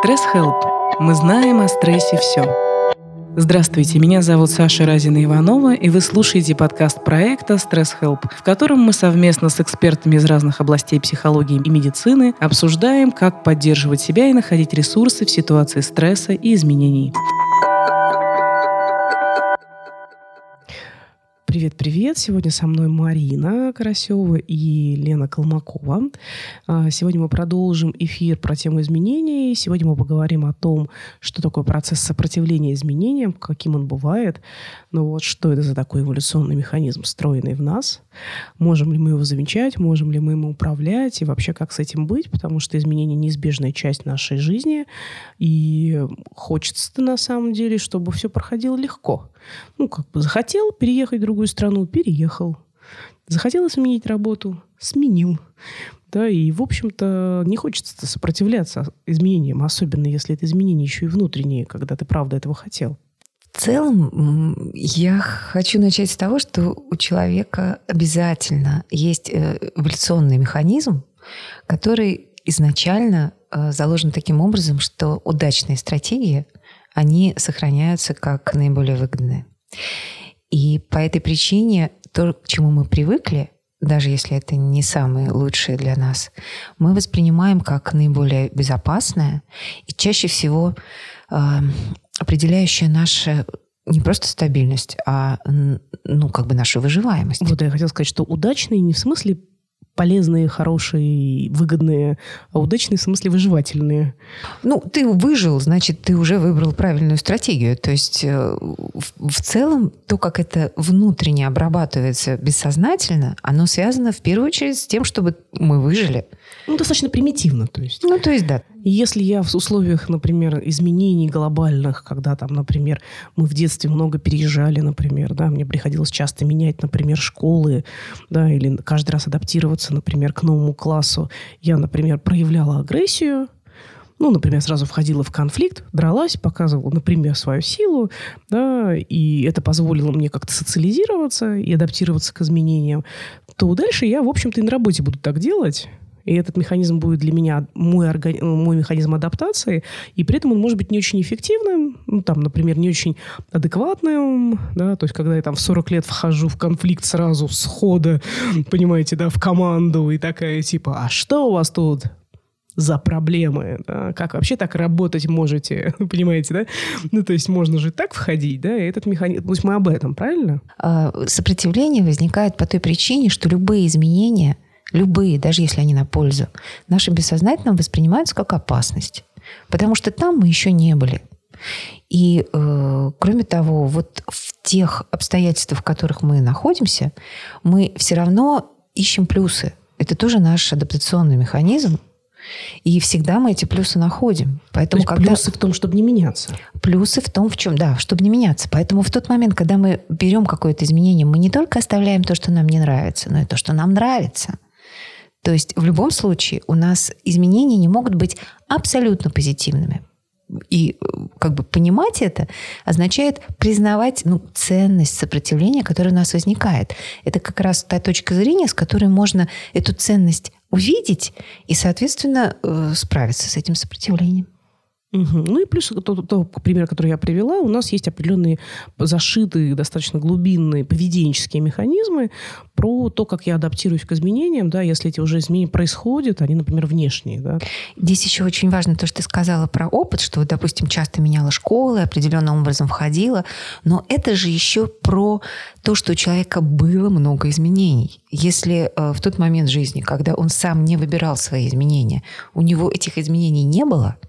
Стресс Help. Мы знаем о стрессе все. Здравствуйте, меня зовут Саша Разина Иванова, и вы слушаете подкаст проекта «Стресс Help», в котором мы совместно с экспертами из разных областей психологии и медицины обсуждаем, как поддерживать себя и находить ресурсы в ситуации стресса и изменений. Привет-привет! Сегодня со мной Марина Карасева и Лена Колмакова. А, сегодня мы продолжим эфир про тему изменений. Сегодня мы поговорим о том, что такое процесс сопротивления изменениям, каким он бывает, ну вот, что это за такой эволюционный механизм, встроенный в нас, можем ли мы его замечать, можем ли мы ему управлять и вообще как с этим быть, потому что изменения неизбежная часть нашей жизни, и хочется на самом деле, чтобы все проходило легко. Ну, как бы захотел переехать в другую страну, переехал. Захотел сменить работу, сменил. Да, и, в общем-то, не хочется сопротивляться изменениям, особенно если это изменения еще и внутренние, когда ты правда этого хотел. В целом, я хочу начать с того, что у человека обязательно есть э, эволюционный механизм, который изначально э, заложен таким образом, что удачные стратегии они сохраняются как наиболее выгодные. И по этой причине то, к чему мы привыкли, даже если это не самые лучшие для нас, мы воспринимаем как наиболее безопасное и чаще всего э, определяющее наше не просто стабильность, а ну, как бы нашу выживаемость. Вот я хотела сказать, что удачный не в смысле полезные, хорошие, выгодные, а удачные в смысле выживательные. Ну, ты выжил, значит, ты уже выбрал правильную стратегию. То есть э, в целом то, как это внутренне обрабатывается бессознательно, оно связано в первую очередь с тем, чтобы мы выжили. Ну, достаточно примитивно, то есть. Ну, то есть, да. Если я в условиях, например, изменений глобальных, когда там, например, мы в детстве много переезжали, например, да, мне приходилось часто менять, например, школы, да, или каждый раз адаптироваться, например, к новому классу, я, например, проявляла агрессию, ну, например, сразу входила в конфликт, дралась, показывала, например, свою силу, да, и это позволило мне как-то социализироваться и адаптироваться к изменениям, то дальше я, в общем-то, и на работе буду так делать, и этот механизм будет для меня мой, органи... мой механизм адаптации, и при этом он может быть не очень эффективным, ну, там, например, не очень адекватным, да, то есть когда я там в 40 лет вхожу в конфликт сразу с хода, понимаете, да, в команду, и такая типа, а что у вас тут? за проблемы, да? как вообще так работать можете, понимаете, да? Ну, то есть можно же так входить, да, и этот механизм, то есть мы об этом, правильно? А, сопротивление возникает по той причине, что любые изменения любые, даже если они на пользу, нашим бессознательным воспринимаются как опасность. Потому что там мы еще не были. И э, кроме того, вот в тех обстоятельствах, в которых мы находимся, мы все равно ищем плюсы. Это тоже наш адаптационный механизм. И всегда мы эти плюсы находим. Поэтому, То есть когда... плюсы в том, чтобы не меняться. Плюсы в том, в чем, да, чтобы не меняться. Поэтому в тот момент, когда мы берем какое-то изменение, мы не только оставляем то, что нам не нравится, но и то, что нам нравится. То есть в любом случае у нас изменения не могут быть абсолютно позитивными. И э, как бы понимать это означает признавать ну, ценность сопротивления, которое у нас возникает. Это как раз та точка зрения, с которой можно эту ценность увидеть и, соответственно, э, справиться с этим сопротивлением. Угу. Ну и плюс тот, тот пример, который я привела, у нас есть определенные зашитые, достаточно глубинные поведенческие механизмы про то, как я адаптируюсь к изменениям, да, если эти уже изменения происходят, они, например, внешние. Да. Здесь еще очень важно то, что ты сказала про опыт, что, допустим, часто меняла школы, определенным образом входила, но это же еще про то, что у человека было много изменений. Если э, в тот момент жизни, когда он сам не выбирал свои изменения, у него этих изменений не было –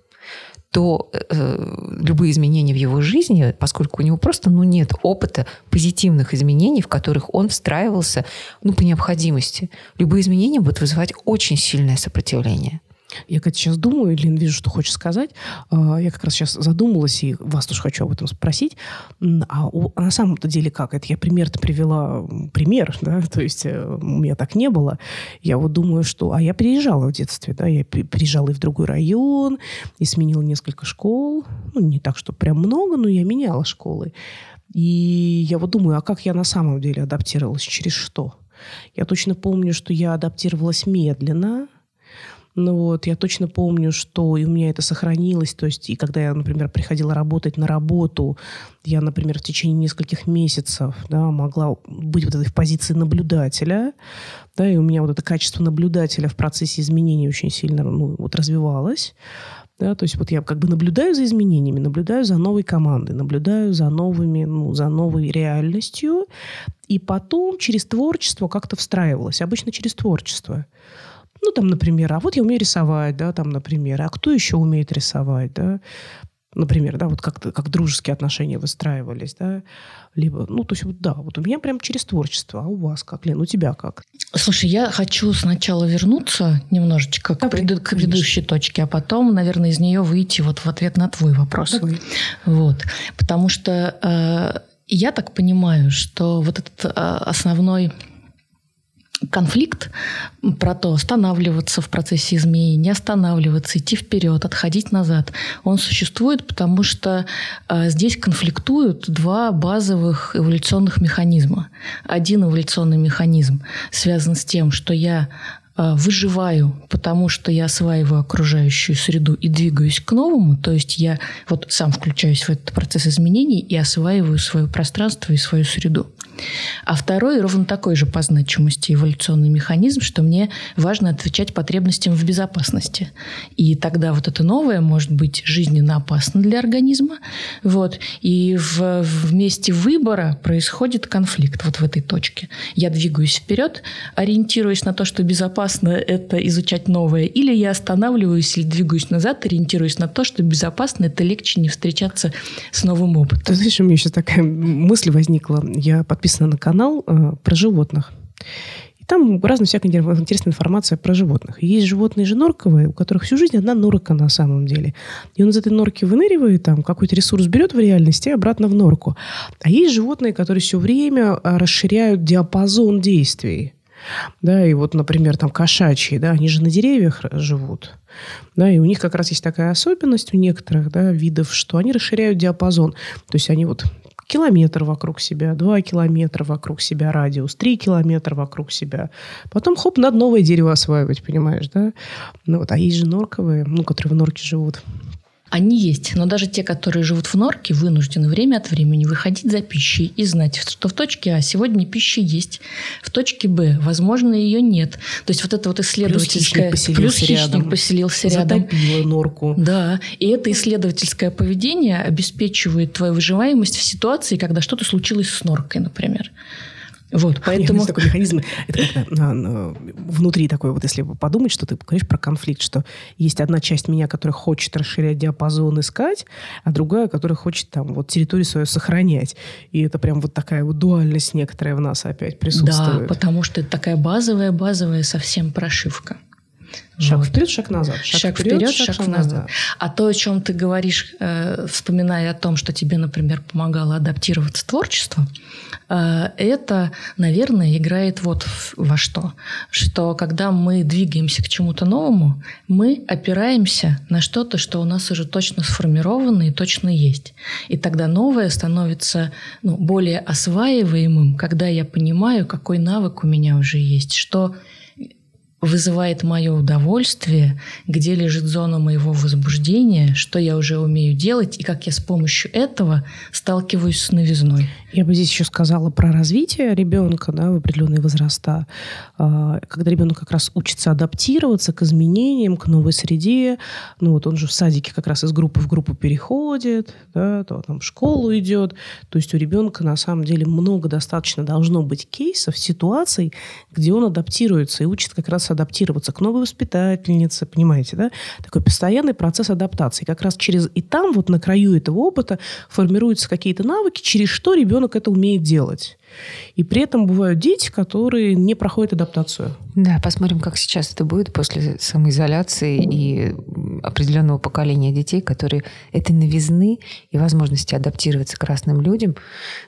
то э, любые изменения в его жизни, поскольку у него просто ну, нет опыта позитивных изменений, в которых он встраивался ну, по необходимости, любые изменения будут вызывать очень сильное сопротивление. Я, как сейчас думаю, Лин, вижу, что хочешь сказать. А, я как раз сейчас задумалась, и вас тоже хочу об этом спросить. А на самом-то деле как? Это я пример-то привела, пример, да, то есть э, у меня так не было. Я вот думаю, что... А я переезжала в детстве, да, я переезжала и в другой район, и сменила несколько школ. Ну, не так, что прям много, но я меняла школы. И я вот думаю, а как я на самом деле адаптировалась, через что? Я точно помню, что я адаптировалась медленно, Ну вот, я точно помню, что и у меня это сохранилось. То есть, и когда я, например, приходила работать на работу, я, например, в течение нескольких месяцев да, могла быть вот этой в позиции наблюдателя, да, и у меня вот это качество наблюдателя в процессе изменений очень сильно ну, вот развивалось. Да, то есть вот я как бы наблюдаю за изменениями, наблюдаю за новой командой, наблюдаю за новыми, ну, за новой реальностью, и потом через творчество как-то встраивалась, обычно через творчество. Ну, там, например, а вот я умею рисовать, да, там, например, а кто еще умеет рисовать, да, например, да, вот как, как дружеские отношения выстраивались, да, либо, ну, то есть, вот, да, вот у меня прям через творчество, а у вас как, Лен, у тебя как? Слушай, я хочу сначала вернуться немножечко к, преду- к предыдущей точке, а потом, наверное, из нее выйти вот в ответ на твой вопрос. Давай. Вот, потому что э, я так понимаю, что вот этот э, основной конфликт про то, останавливаться в процессе изменений, не останавливаться, идти вперед, отходить назад, он существует, потому что э, здесь конфликтуют два базовых эволюционных механизма. Один эволюционный механизм связан с тем, что я выживаю, потому что я осваиваю окружающую среду и двигаюсь к новому, то есть я вот сам включаюсь в этот процесс изменений и осваиваю свое пространство и свою среду. А второй ровно такой же по значимости эволюционный механизм, что мне важно отвечать потребностям в безопасности. И тогда вот это новое может быть жизненно опасно для организма. Вот. И в, в месте выбора происходит конфликт вот в этой точке. Я двигаюсь вперед, ориентируясь на то, что безопасно это изучать новое, или я останавливаюсь или двигаюсь назад, ориентируясь на то, что безопасно это легче не встречаться с новым опытом. Ты знаешь, у меня сейчас такая мысль возникла. Я подписана на канал э, про животных. И там разная всякая интересная информация про животных. Есть животные же норковые, у которых всю жизнь одна норка на самом деле. И он из этой норки выныривает, там какой-то ресурс берет в реальности и обратно в норку. А есть животные, которые все время э, расширяют диапазон действий. Да, и вот, например, там кошачьи, да, они же на деревьях живут. Да, и у них как раз есть такая особенность у некоторых да, видов, что они расширяют диапазон. То есть они вот километр вокруг себя, два километра вокруг себя радиус, три километра вокруг себя. Потом, хоп, надо новое дерево осваивать, понимаешь, да? Ну, вот, а есть же норковые, ну, которые в норке живут. Они есть, но даже те, которые живут в норке, вынуждены время от времени выходить за пищей и знать, что в точке А сегодня пища есть, в точке Б, возможно, ее нет. То есть вот это вот исследовательское... Плюс хищник поселился плюс рядом. поселился рядом. Затопило норку. Да, и это исследовательское поведение обеспечивает твою выживаемость в ситуации, когда что-то случилось с норкой, например. Вот, поэтому... Есть такой механизм, это как на, на, внутри такой, вот если подумать, что ты говоришь про конфликт, что есть одна часть меня, которая хочет расширять диапазон, искать, а другая, которая хочет там вот территорию свою сохранять. И это прям вот такая вот дуальность некоторая в нас опять присутствует. Да, потому что это такая базовая-базовая совсем прошивка. Шаг вот. вперед, шаг назад. Шаг, шаг вперед, вперед, шаг, шаг назад. назад. А то, о чем ты говоришь, э, вспоминая о том, что тебе, например, помогало адаптироваться творчество, э, это, наверное, играет вот во что. Что когда мы двигаемся к чему-то новому, мы опираемся на что-то, что у нас уже точно сформировано и точно есть. И тогда новое становится ну, более осваиваемым, когда я понимаю, какой навык у меня уже есть, что вызывает мое удовольствие, где лежит зона моего возбуждения, что я уже умею делать и как я с помощью этого сталкиваюсь с новизной. Я бы здесь еще сказала про развитие ребенка да, в определенные возраста, а, когда ребенок как раз учится адаптироваться к изменениям, к новой среде. Ну вот он же в садике как раз из группы в группу переходит, да, то там в школу идет. То есть у ребенка на самом деле много достаточно должно быть кейсов, ситуаций, где он адаптируется и учит как раз адаптироваться к новой воспитательнице, понимаете, да? Такой постоянный процесс адаптации. Как раз через и там вот на краю этого опыта формируются какие-то навыки, через что ребенок это умеет делать. И при этом бывают дети, которые не проходят адаптацию. Да, посмотрим, как сейчас это будет после самоизоляции и определенного поколения детей, которые этой новизны и возможности адаптироваться к разным людям,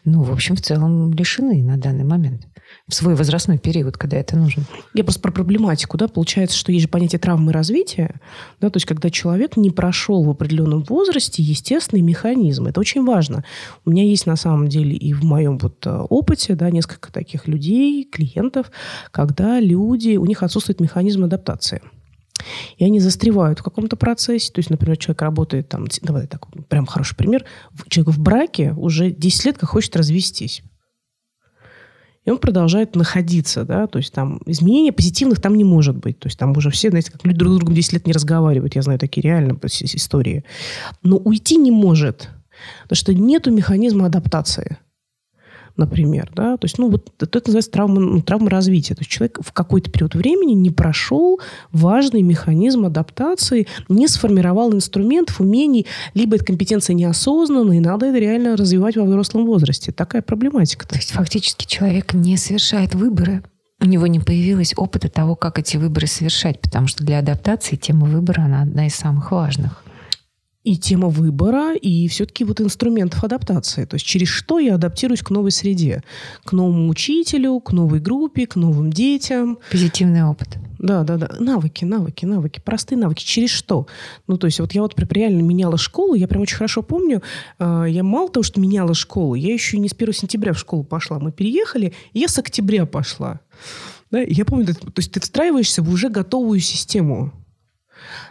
ну, в общем, в целом лишены на данный момент в свой возрастной период, когда это нужно. Я просто про проблематику, да, получается, что есть же понятие травмы развития, да, то есть когда человек не прошел в определенном возрасте естественный механизм. Это очень важно. У меня есть на самом деле и в моем вот э, опыте, да, несколько таких людей, клиентов, когда люди, у них отсутствует механизм адаптации. И они застревают в каком-то процессе. То есть, например, человек работает там, давай так, прям хороший пример, человек в браке уже 10 лет как хочет развестись. И он продолжает находиться, да, то есть там изменений позитивных там не может быть. То есть там уже все, знаете, как люди друг с другом 10 лет не разговаривают. Я знаю такие реально истории. Но уйти не может, потому что нету механизма адаптации например, да, то есть, ну, вот это называется травма, ну, травма развития, то есть человек в какой-то период времени не прошел важный механизм адаптации, не сформировал инструментов, умений, либо эта компетенция неосознанная, и надо это реально развивать во взрослом возрасте. Такая проблематика. То есть фактически человек не совершает выборы, у него не появилось опыта того, как эти выборы совершать, потому что для адаптации тема выбора, она одна из самых важных и тема выбора, и все-таки вот инструментов адаптации. То есть через что я адаптируюсь к новой среде. К новому учителю, к новой группе, к новым детям. Позитивный опыт. Да, да, да. Навыки, навыки, навыки. Простые навыки. Через что? Ну, то есть вот я вот реально меняла школу. Я прям очень хорошо помню. Э, я мало того, что меняла школу, я еще не с 1 сентября в школу пошла. Мы переехали, и я с октября пошла. Да, я помню, то есть ты встраиваешься в уже готовую систему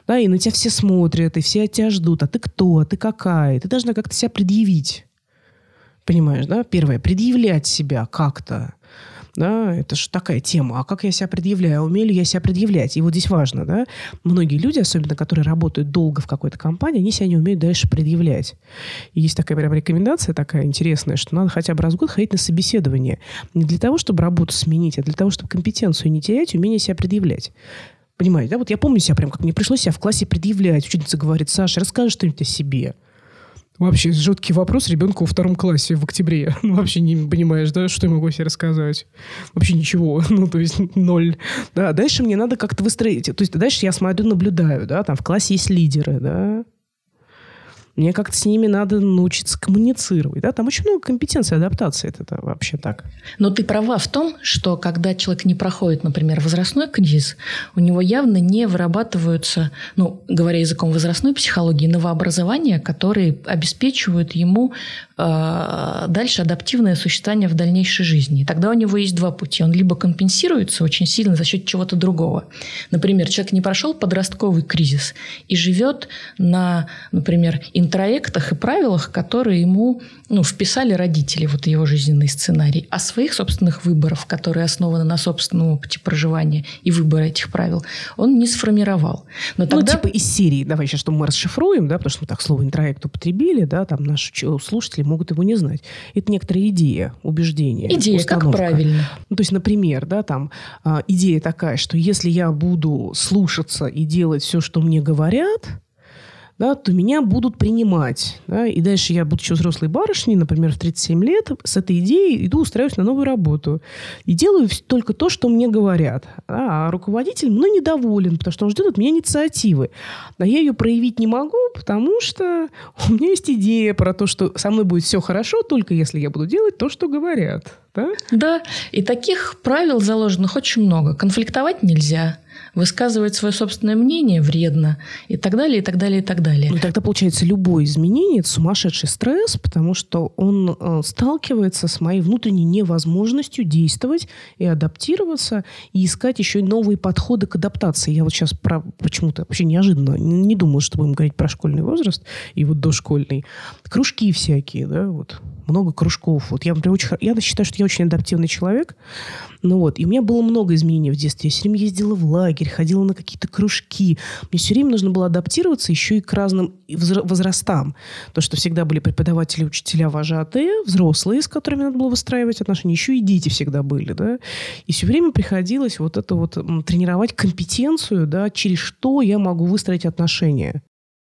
да, и на тебя все смотрят, и все от тебя ждут. А ты кто? А ты какая? Ты должна как-то себя предъявить. Понимаешь, да? Первое, предъявлять себя как-то. Да, это же такая тема. А как я себя предъявляю? А умею ли я себя предъявлять? И вот здесь важно, да, многие люди, особенно которые работают долго в какой-то компании, они себя не умеют дальше предъявлять. И есть такая прям рекомендация такая интересная, что надо хотя бы раз в год ходить на собеседование. Не для того, чтобы работу сменить, а для того, чтобы компетенцию не терять, умение себя предъявлять. Понимаете, да? Вот я помню себя прям, как мне пришлось себя в классе предъявлять. Учительница говорит, Саша, расскажи что-нибудь о себе. Вообще, жуткий вопрос ребенку во втором классе в октябре. Ну, вообще не понимаешь, да, что я могу себе рассказать? Вообще ничего. Ну, то есть ноль. Да, дальше мне надо как-то выстроить. То есть дальше я смотрю, наблюдаю, да, там в классе есть лидеры, да, мне как-то с ними надо научиться коммуницировать. Да? Там очень много компетенций адаптации. Это, вообще так. Но ты права в том, что когда человек не проходит, например, возрастной кризис, у него явно не вырабатываются, ну, говоря языком возрастной психологии, новообразования, которые обеспечивают ему э, дальше адаптивное существование в дальнейшей жизни. И тогда у него есть два пути. Он либо компенсируется очень сильно за счет чего-то другого. Например, человек не прошел подростковый кризис и живет на, например, интроектах и правилах, которые ему ну, вписали родители, вот его жизненный сценарий, а своих собственных выборов, которые основаны на собственном опыте проживания и выбора этих правил, он не сформировал. Но ну, тогда... Ну, типа из серии, давай сейчас, что мы расшифруем, да, потому что мы так слово интроект употребили, да, там наши слушатели могут его не знать. Это некоторая идея, убеждение. Идея, установка. как правильно. Ну, то есть, например, да, там а, идея такая, что если я буду слушаться и делать все, что мне говорят, да, то меня будут принимать. Да, и дальше я, будучи взрослой барышней, например, в 37 лет, с этой идеей иду устраиваюсь на новую работу. И делаю только то, что мне говорят. А руководитель мной недоволен, потому что он ждет от меня инициативы. А я ее проявить не могу, потому что у меня есть идея про то, что со мной будет все хорошо, только если я буду делать то, что говорят. Да? Да, и таких правил заложенных очень много. Конфликтовать нельзя высказывать свое собственное мнение вредно и так далее, и так далее, и так далее. Ну, тогда, получается, любое изменение – это сумасшедший стресс, потому что он э, сталкивается с моей внутренней невозможностью действовать и адаптироваться, и искать еще и новые подходы к адаптации. Я вот сейчас про, почему-то вообще неожиданно не, думала, что будем говорить про школьный возраст и вот дошкольный. Кружки всякие, да, вот много кружков. Вот я, например, очень, я считаю, что я очень адаптивный человек. Ну вот, и у меня было много изменений в детстве. Я все время ездила в лагерь, ходила на какие-то кружки. Мне все время нужно было адаптироваться еще и к разным возрастам. То, что всегда были преподаватели, учителя, вожатые, взрослые, с которыми надо было выстраивать отношения. Еще и дети всегда были, да. И все время приходилось вот это вот тренировать компетенцию, да, через что я могу выстроить отношения.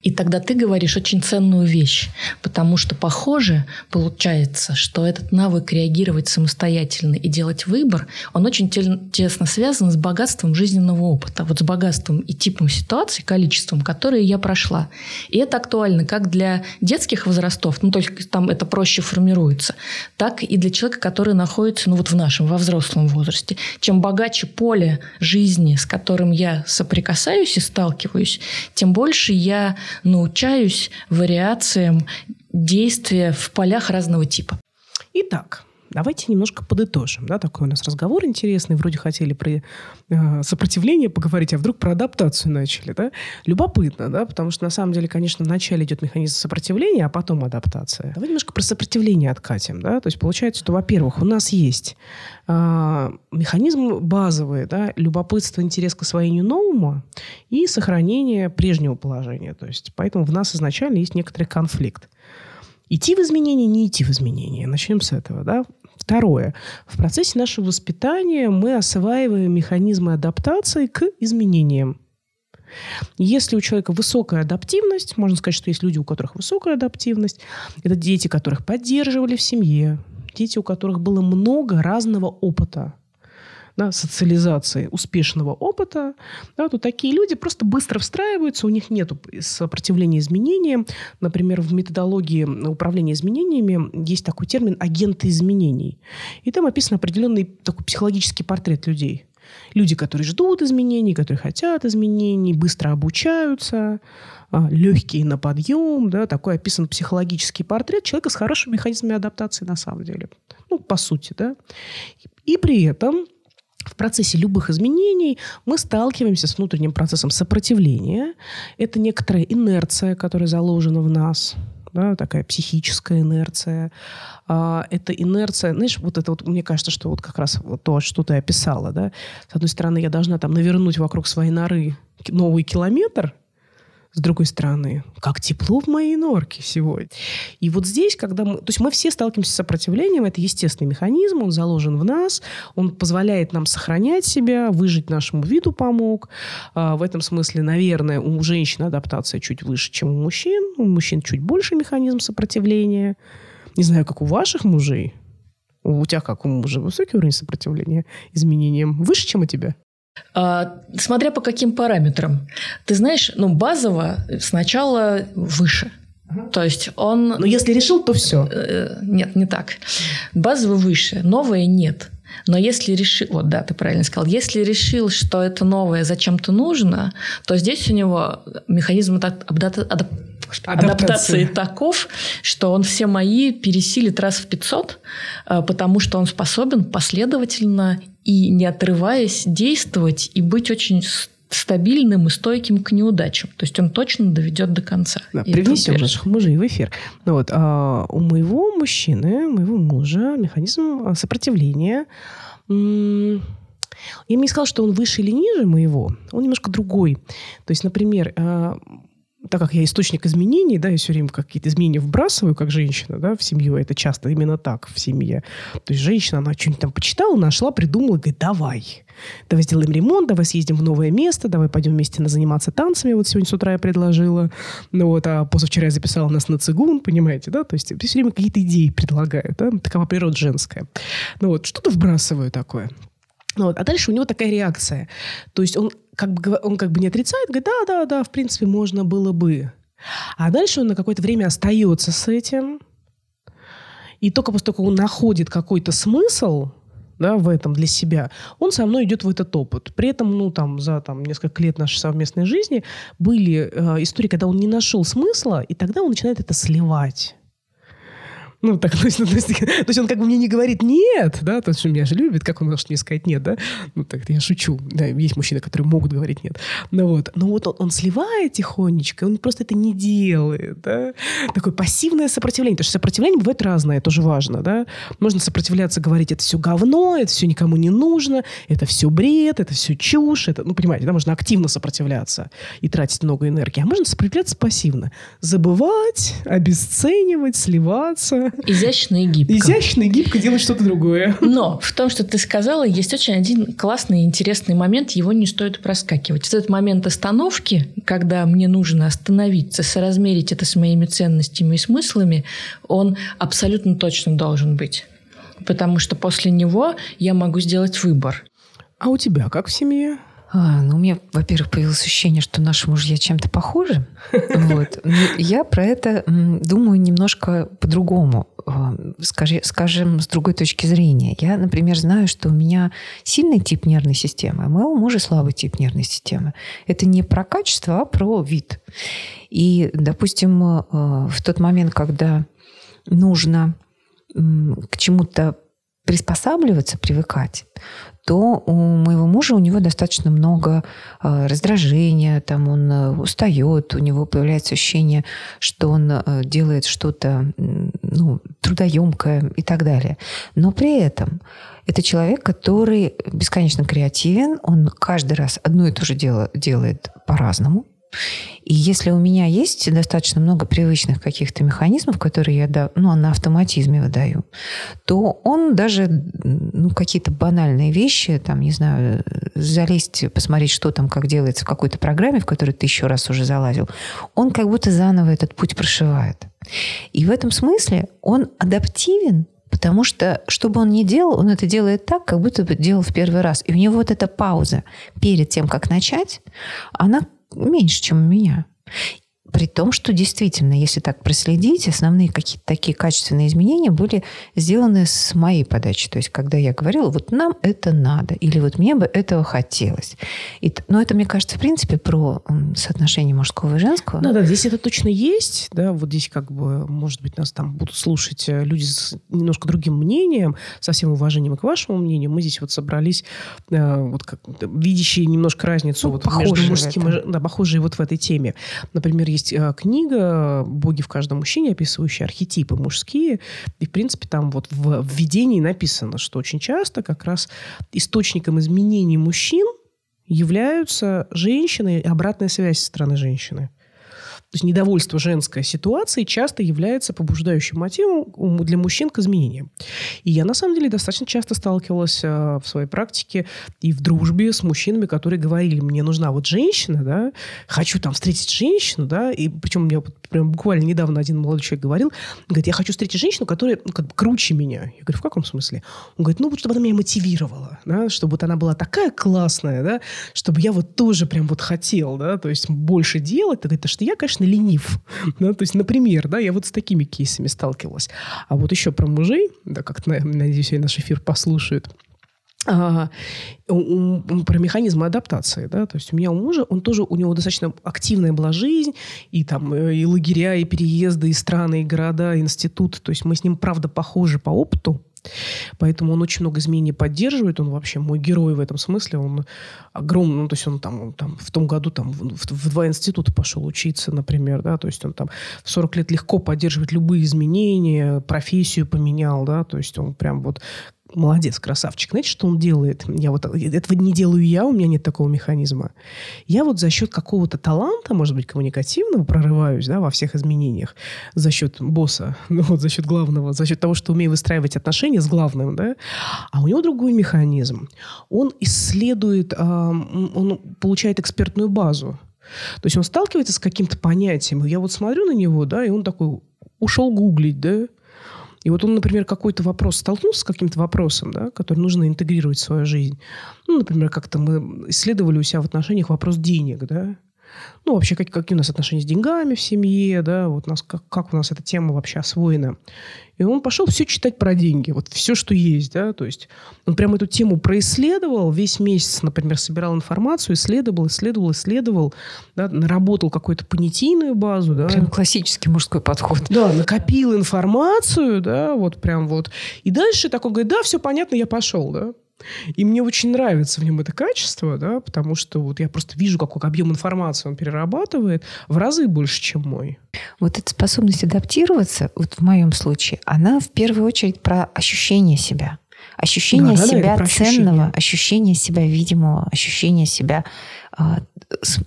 И тогда ты говоришь очень ценную вещь, потому что похоже получается, что этот навык реагировать самостоятельно и делать выбор, он очень тесно связан с богатством жизненного опыта, вот с богатством и типом ситуаций, количеством, которые я прошла. И это актуально как для детских возрастов, ну только там это проще формируется, так и для человека, который находится ну вот в нашем, во взрослом возрасте. Чем богаче поле жизни, с которым я соприкасаюсь и сталкиваюсь, тем больше я научаюсь вариациям действия в полях разного типа. Итак, давайте немножко подытожим. Да? Такой у нас разговор интересный. Вроде хотели про э, сопротивление поговорить, а вдруг про адаптацию начали. Да? Любопытно, да? потому что на самом деле, конечно, вначале идет механизм сопротивления, а потом адаптация. Давайте немножко про сопротивление откатим. Да? То есть получается, что, во-первых, у нас есть э, механизм базовый, да? любопытство, интерес к освоению нового и сохранение прежнего положения. То есть поэтому в нас изначально есть некоторый конфликт. Идти в изменения, не идти в изменения. Начнем с этого. Да? Второе. В процессе нашего воспитания мы осваиваем механизмы адаптации к изменениям. Если у человека высокая адаптивность, можно сказать, что есть люди, у которых высокая адаптивность, это дети, которых поддерживали в семье, дети, у которых было много разного опыта да, социализации успешного опыта, да, то такие люди просто быстро встраиваются, у них нет сопротивления изменениям. Например, в методологии управления изменениями есть такой термин «агенты изменений». И там описан определенный такой психологический портрет людей. Люди, которые ждут изменений, которые хотят изменений, быстро обучаются, а, легкие на подъем, да, такой описан психологический портрет человека с хорошими механизмами адаптации на самом деле. Ну, по сути, да. И при этом в процессе любых изменений мы сталкиваемся с внутренним процессом сопротивления. Это некоторая инерция, которая заложена в нас, да, такая психическая инерция. А, это инерция, знаешь, вот это вот, мне кажется, что вот как раз вот то, что ты описала, да, с одной стороны, я должна там навернуть вокруг своей норы новый километр, с другой стороны, как тепло в моей норке сегодня. И вот здесь, когда мы... То есть мы все сталкиваемся с сопротивлением, это естественный механизм, он заложен в нас, он позволяет нам сохранять себя, выжить нашему виду помог. А, в этом смысле, наверное, у женщин адаптация чуть выше, чем у мужчин. У мужчин чуть больше механизм сопротивления. Не знаю, как у ваших мужей. У тебя как у мужа высокий уровень сопротивления изменениям? Выше, чем у тебя? А, смотря по каким параметрам. Ты знаешь, ну, базово сначала выше. То есть он... Но если решил, то все. Э, нет, не так. Базово выше, новое нет. Но если решил, вот да, ты правильно сказал, если решил, что это новое зачем-то нужно, то здесь у него механизм адаптации адаптации таков, что он все мои пересилит раз в 500, э, потому что он способен последовательно и не отрываясь действовать и быть очень стабильным и стойким к неудачам. То есть он точно доведет до конца. Да, привнесем наших мужей в эфир. Ну, вот, а у моего мужчины, моего мужа механизм а, сопротивления я не сказала, что он выше или ниже моего, он немножко другой. То есть, например, а, так как я источник изменений, да, я все время какие-то изменения вбрасываю, как женщина, да, в семью, это часто именно так в семье. То есть женщина, она что-нибудь там почитала, нашла, придумала, говорит, давай, давай сделаем ремонт, давай съездим в новое место, давай пойдем вместе на заниматься танцами, вот сегодня с утра я предложила, ну вот, а позавчера я записала нас на цигун, понимаете, да, то есть все время какие-то идеи предлагают, да, такова природа женская. Ну вот, что-то вбрасываю такое. Ну вот. А дальше у него такая реакция. То есть он как бы, он как бы не отрицает, говорит, да, да, да, в принципе, можно было бы. А дальше он на какое-то время остается с этим. И только после того, как он находит какой-то смысл, да, в этом для себя, он со мной идет в этот опыт. При этом, ну, там, за там, несколько лет нашей совместной жизни были э, истории, когда он не нашел смысла, и тогда он начинает это сливать. Ну, так, то есть, то, есть, то есть он как бы мне не говорит «нет», да, то он меня же любит, как он может мне сказать «нет», да? Ну, так я шучу. Да, есть мужчины, которые могут говорить «нет». Ну вот, но вот он, он сливает тихонечко, он просто это не делает, да? Такое пассивное сопротивление. Потому что сопротивление бывает разное, тоже важно, да? Можно сопротивляться, говорить «это все говно», «это все никому не нужно», «это все бред», «это все чушь», это, ну, понимаете, да, можно активно сопротивляться и тратить много энергии, а можно сопротивляться пассивно. Забывать, обесценивать, сливаться, Изящно и гибко. Изящно и гибко делать что-то другое. Но в том, что ты сказала, есть очень один классный и интересный момент, его не стоит проскакивать. Этот момент остановки, когда мне нужно остановиться, соразмерить это с моими ценностями и смыслами, он абсолютно точно должен быть. Потому что после него я могу сделать выбор. А у тебя как в семье? А, ну, у меня, во-первых, появилось ощущение, что наши мужья чем-то похожи. Вот. Я про это думаю немножко по-другому, а, скажем, с другой точки зрения. Я, например, знаю, что у меня сильный тип нервной системы, а моего мужа слабый тип нервной системы. Это не про качество, а про вид. И, допустим, а, в тот момент, когда нужно к чему-то приспосабливаться, привыкать, то у моего мужа у него достаточно много э, раздражения, там он э, устает, у него появляется ощущение, что он э, делает что-то ну, трудоемкое и так далее. Но при этом это человек, который бесконечно креативен, он каждый раз одно и то же дело делает по-разному. И если у меня есть достаточно много привычных каких-то механизмов, которые я да, ну, на автоматизме выдаю, то он даже ну, какие-то банальные вещи, там, не знаю, залезть, посмотреть, что там, как делается в какой-то программе, в которой ты еще раз уже залазил, он как будто заново этот путь прошивает. И в этом смысле он адаптивен Потому что, что бы он ни делал, он это делает так, как будто бы делал в первый раз. И у него вот эта пауза перед тем, как начать, она меньше, чем у меня. При том, что действительно, если так проследить, основные какие-то такие качественные изменения были сделаны с моей подачи. То есть, когда я говорила, вот нам это надо, или вот мне бы этого хотелось. И, но это, мне кажется, в принципе, про соотношение мужского и женского. Да, да, здесь это точно есть. Да, вот здесь как бы, может быть, нас там будут слушать э, люди с немножко другим мнением, со всем уважением к вашему мнению. Мы здесь вот собрались, э, вот как видящие немножко разницу ну, вот между мужским и да, похожие вот в этой теме. Например, есть э, книга «Боги в каждом мужчине», описывающая архетипы мужские. И, в принципе, там вот в введении написано, что очень часто как раз источником изменений мужчин являются женщины и обратная связь со стороны женщины. То есть недовольство женской ситуацией часто является побуждающим мотивом для мужчин к изменениям. И я, на самом деле, достаточно часто сталкивалась э, в своей практике и в дружбе с мужчинами, которые говорили, мне нужна вот женщина, да, хочу там встретить женщину, да, и причем мне прям буквально недавно один молодой человек говорил, говорит, я хочу встретить женщину, которая ну, как бы круче меня. Я говорю, в каком смысле? Он говорит, ну вот чтобы она меня мотивировала, да, чтобы вот она была такая классная, да, чтобы я вот тоже прям вот хотел, да, то есть больше делать. Это что я, конечно, достаточно ленив. Да, то есть, например, да, я вот с такими кейсами сталкивалась. А вот еще про мужей, да, как надеюсь, наш эфир послушают, а, про механизмы адаптации, да, то есть у меня у мужа, он тоже, у него достаточно активная была жизнь, и там э, и лагеря, и переезды, и страны, и города, и институт, то есть мы с ним, правда, похожи по опыту, Поэтому он очень много изменений поддерживает. Он вообще мой герой в этом смысле. Он огромный. Ну, то есть он там, он, там в том году там в, в два института пошел учиться, например. Да? То есть он там в 40 лет легко поддерживает любые изменения, профессию поменял. Да? То есть он прям вот молодец, красавчик. Знаете, что он делает? Я вот этого не делаю я, у меня нет такого механизма. Я вот за счет какого-то таланта, может быть, коммуникативного, прорываюсь да, во всех изменениях. За счет босса, ну, вот за счет главного, за счет того, что умею выстраивать отношения с главным. Да? А у него другой механизм. Он исследует, он получает экспертную базу. То есть он сталкивается с каким-то понятием. Я вот смотрю на него, да, и он такой ушел гуглить, да, и вот он, например, какой-то вопрос столкнулся с каким-то вопросом, да, который нужно интегрировать в свою жизнь. Ну, например, как-то мы исследовали у себя в отношениях вопрос денег, да. Ну, вообще, как, какие у нас отношения с деньгами в семье, да, вот у нас, как, как у нас эта тема вообще освоена. И он пошел все читать про деньги, вот все, что есть, да, то есть он прямо эту тему происследовал, весь месяц, например, собирал информацию, исследовал, исследовал, исследовал, да, наработал какую-то понятийную базу, да. Прям классический мужской подход. Да, накопил информацию, да, вот прям вот. И дальше такой говорит, да, все понятно, я пошел, да. И мне очень нравится в нем это качество, да, потому что вот я просто вижу, какой объем информации он перерабатывает в разы больше, чем мой. Вот эта способность адаптироваться, вот в моем случае, она в первую очередь про ощущение себя. Ощущение да, себя да, ценного, ощущение. ощущение себя видимого, ощущение себя э,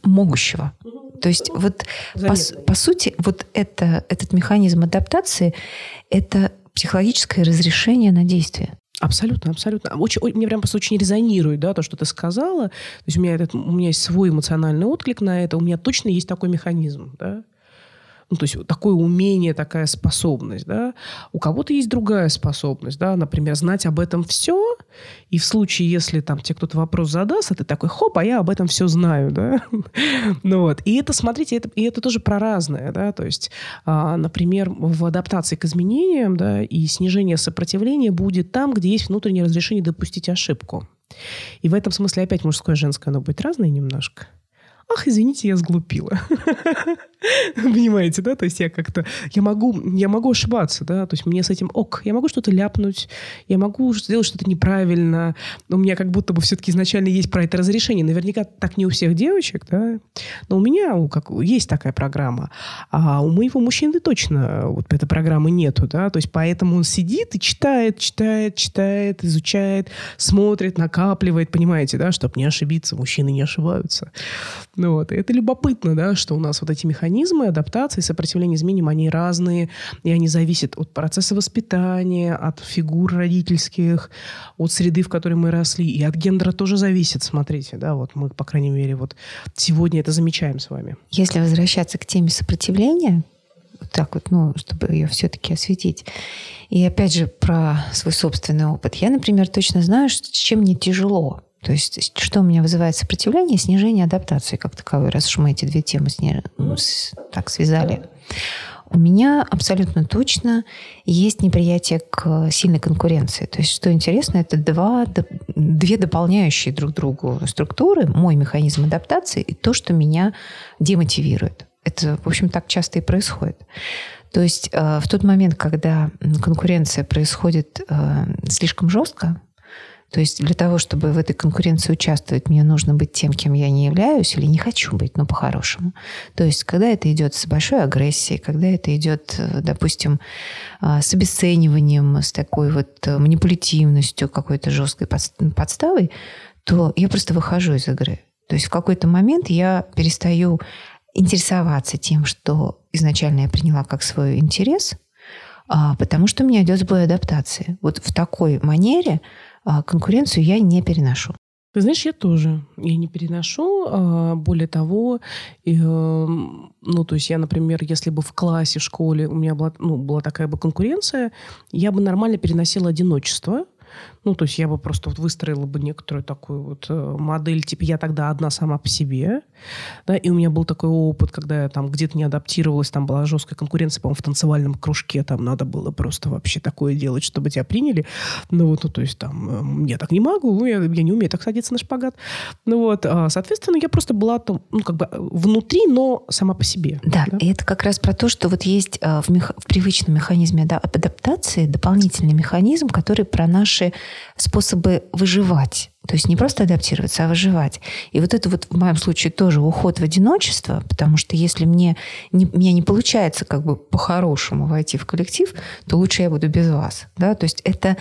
могущего. То есть вот по, по сути вот это, этот механизм адаптации – это психологическое разрешение на действие. Абсолютно, абсолютно. Очень, мне прям просто очень резонирует, да, то, что ты сказала. То есть у меня, этот, у меня есть свой эмоциональный отклик на это. У меня точно есть такой механизм, да. Ну, то есть такое умение, такая способность, да. У кого-то есть другая способность, да, например, знать об этом все, и в случае, если там тебе кто-то вопрос задаст, а ты такой, хоп, а я об этом все знаю, да. ну вот. И это, смотрите, это, и это тоже про разное, да, то есть, а, например, в адаптации к изменениям, да, и снижение сопротивления будет там, где есть внутреннее разрешение допустить ошибку. И в этом смысле опять мужское и женское, оно будет разное немножко. Ах, извините, я сглупила. Понимаете, да? То есть я как-то... Я могу, я могу ошибаться, да? То есть мне с этим ок. Я могу что-то ляпнуть, я могу сделать что-то неправильно. У меня как будто бы все-таки изначально есть про это разрешение. Наверняка так не у всех девочек, да? Но у меня у, как, есть такая программа. А у моего мужчины точно вот этой программы нету, да? То есть поэтому он сидит и читает, читает, читает, изучает, смотрит, накапливает, понимаете, да? Чтобы не ошибиться. Мужчины не ошибаются. Ну вот. И это любопытно, да, что у нас вот эти механизмы механизмы адаптации, сопротивления изменениям, они разные, и они зависят от процесса воспитания, от фигур родительских, от среды, в которой мы росли, и от гендера тоже зависит, смотрите, да, вот мы, по крайней мере, вот сегодня это замечаем с вами. Если возвращаться к теме сопротивления, вот так вот, ну, чтобы ее все-таки осветить. И опять же про свой собственный опыт. Я, например, точно знаю, что, с чем мне тяжело. То есть, что у меня вызывает сопротивление, снижение адаптации как таковой, раз уж мы эти две темы сни... ну, с... так связали. У меня абсолютно точно есть неприятие к сильной конкуренции. То есть, что интересно, это два, две дополняющие друг другу структуры, мой механизм адаптации и то, что меня демотивирует. Это, в общем, так часто и происходит. То есть э, в тот момент, когда конкуренция происходит э, слишком жестко, то есть для того, чтобы в этой конкуренции участвовать, мне нужно быть тем, кем я не являюсь или не хочу быть, но по-хорошему. То есть когда это идет с большой агрессией, когда это идет, допустим, а, с обесцениванием, с такой вот манипулятивностью, какой-то жесткой подставой, то я просто выхожу из игры. То есть в какой-то момент я перестаю интересоваться тем, что изначально я приняла как свой интерес, а, потому что у меня идет сбой адаптации. Вот в такой манере конкуренцию я не переношу. Ты знаешь, я тоже. Я не переношу. А, более того, эм, ну, то есть я, например, если бы в классе, в школе у меня была, ну, была такая бы конкуренция, я бы нормально переносила одиночество. Ну, то есть я бы просто вот выстроила бы некоторую такую вот э, модель, типа я тогда одна сама по себе, да, и у меня был такой опыт, когда я там где-то не адаптировалась, там была жесткая конкуренция, по-моему, в танцевальном кружке, там надо было просто вообще такое делать, чтобы тебя приняли, ну вот, ну, то есть там, я так не могу, ну, я, я не умею так садиться на шпагат, ну вот, а, соответственно, я просто была там, ну, как бы внутри, но сама по себе. Да, да? и это как раз про то, что вот есть в, мех... в привычном механизме адаптации дополнительный механизм, который про наши способы выживать. То есть не просто адаптироваться, а выживать. И вот это вот в моем случае тоже уход в одиночество, потому что если мне не, мне не получается как бы по-хорошему войти в коллектив, то лучше я буду без вас. Да? То есть это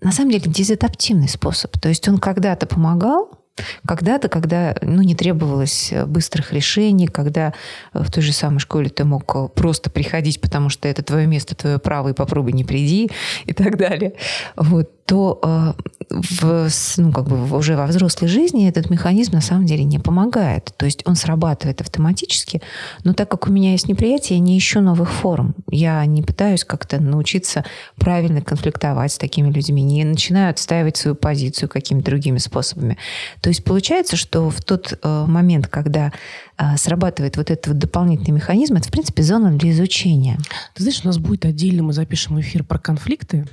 на самом деле дезадаптивный способ. То есть он когда-то помогал, когда-то, когда ну, не требовалось быстрых решений, когда в той же самой школе ты мог просто приходить, потому что это твое место, твое право, и попробуй не приди, и так далее. Вот то э, в, ну, как бы уже во взрослой жизни этот механизм на самом деле не помогает. То есть он срабатывает автоматически, но так как у меня есть неприятие, я не ищу новых форм. Я не пытаюсь как-то научиться правильно конфликтовать с такими людьми, не начинаю отстаивать свою позицию какими-то другими способами. То есть получается, что в тот э, момент, когда э, срабатывает вот этот вот дополнительный механизм, это, в принципе, зона для изучения. Ты знаешь, у нас будет отдельно, мы запишем эфир про конфликты,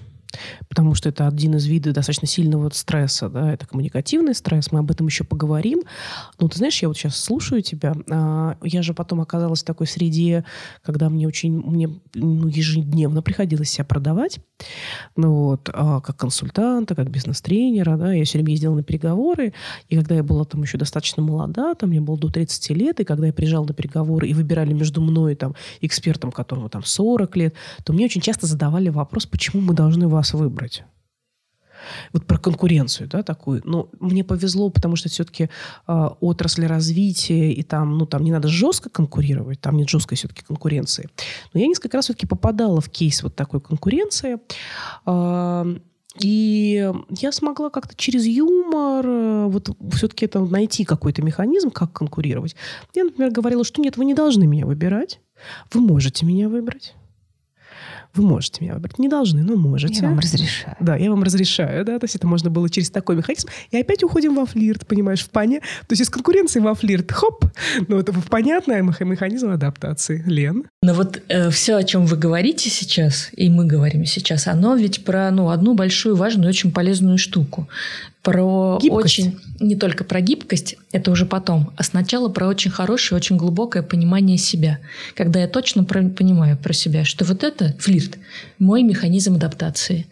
потому что это один из видов достаточно сильного стресса, да, это коммуникативный стресс, мы об этом еще поговорим. Но ты знаешь, я вот сейчас слушаю тебя, а, я же потом оказалась в такой среде, когда мне очень, мне ну, ежедневно приходилось себя продавать, ну вот, а, как консультанта, как бизнес-тренера, да, я все время ездила на переговоры, и когда я была там еще достаточно молода, там мне было до 30 лет, и когда я приезжала на переговоры и выбирали между мной там экспертом, которому там 40 лет, то мне очень часто задавали вопрос, почему мы должны вас вас выбрать. Вот про конкуренцию, да, такую. Но мне повезло, потому что все-таки э, а, отрасль развития, и там, ну, там не надо жестко конкурировать, там нет жесткой все-таки конкуренции. Но я несколько раз все-таки попадала в кейс вот такой конкуренции. Э, и я смогла как-то через юмор э, вот все-таки это найти какой-то механизм, как конкурировать. Я, например, говорила, что нет, вы не должны меня выбирать. Вы можете меня выбрать. Вы можете меня выбрать. Не должны, но можете. Я вам разрешаю. Да, я вам разрешаю, да. То есть это можно было через такой механизм. И опять уходим во флирт, понимаешь, в поня... То есть из конкуренции во флирт, хоп, ну это понятный механизм адаптации. Лен? Но вот э, все, о чем вы говорите сейчас, и мы говорим сейчас, оно ведь про ну, одну большую, важную, очень полезную штуку. Про Гибкость. очень... Не только про гибкость, это уже потом, а сначала про очень хорошее, очень глубокое понимание себя. Когда я точно про- понимаю про себя, что вот это флирт, мой механизм адаптации.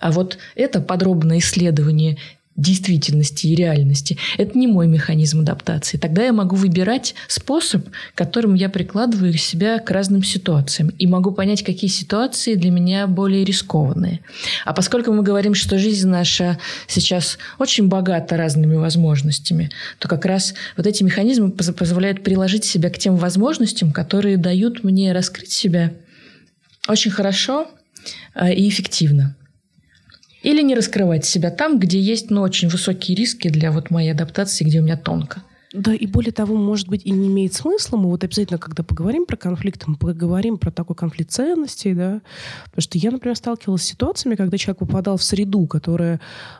А вот это подробное исследование действительности и реальности. Это не мой механизм адаптации. Тогда я могу выбирать способ, которым я прикладываю себя к разным ситуациям. И могу понять, какие ситуации для меня более рискованные. А поскольку мы говорим, что жизнь наша сейчас очень богата разными возможностями, то как раз вот эти механизмы поз- позволяют приложить себя к тем возможностям, которые дают мне раскрыть себя очень хорошо э, и эффективно. Или не раскрывать себя там, где есть ну, очень высокие риски для вот моей адаптации, где у меня тонко. Да, и более того, может быть, и не имеет смысла. Мы вот обязательно, когда поговорим про конфликт, мы поговорим про такой конфликт ценностей, да. Потому что я, например, сталкивалась с ситуациями, когда человек попадал в среду, которая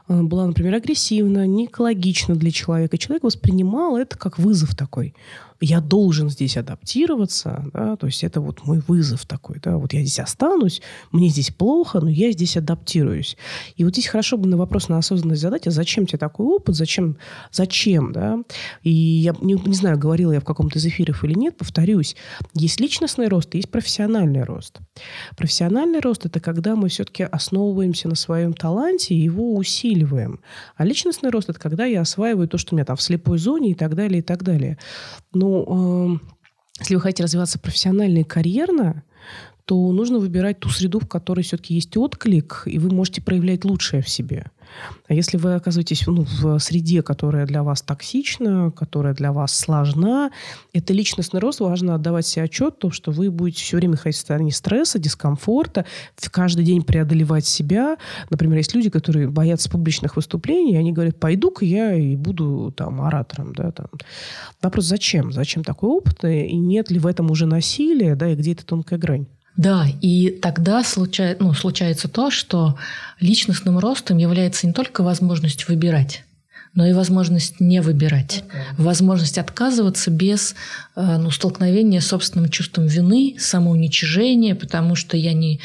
э, была, например, агрессивна, не экологична для человека. И человек воспринимал это как вызов такой. Я должен здесь адаптироваться, да, то есть это вот мой вызов такой, да, вот я здесь останусь, мне здесь плохо, но я здесь адаптируюсь. И вот здесь хорошо бы на вопрос на осознанность задать, а зачем тебе такой опыт, зачем, зачем, да? И я не, не знаю, говорила я в каком-то из эфиров или нет, повторюсь, есть личностный рост, есть профессиональный рост. Профессиональный рост – это когда мы все-таки основываемся на своем таланте и его усиливаем. А личностный рост – это когда я осваиваю то, что у меня там в слепой зоне и так далее, и так далее. Ну, э, если вы хотите развиваться профессионально и карьерно, то нужно выбирать ту среду, в которой все-таки есть отклик, и вы можете проявлять лучшее в себе. А если вы оказываетесь ну, в среде, которая для вас токсична, которая для вас сложна, это личностный рост, важно отдавать себе отчет, в том, что вы будете все время ходить в состоянии стресса, дискомфорта, каждый день преодолевать себя. Например, есть люди, которые боятся публичных выступлений, и они говорят, пойду-ка я и буду там оратором. Да, там. Вопрос, зачем? Зачем такой опыт? И нет ли в этом уже насилия, да, и где эта тонкая грань? Да, и тогда случай- ну, случается то, что личностным ростом является не только возможность выбирать, но и возможность не выбирать. Возможность отказываться без э, ну, столкновения с собственным чувством вины, самоуничижения, потому что я не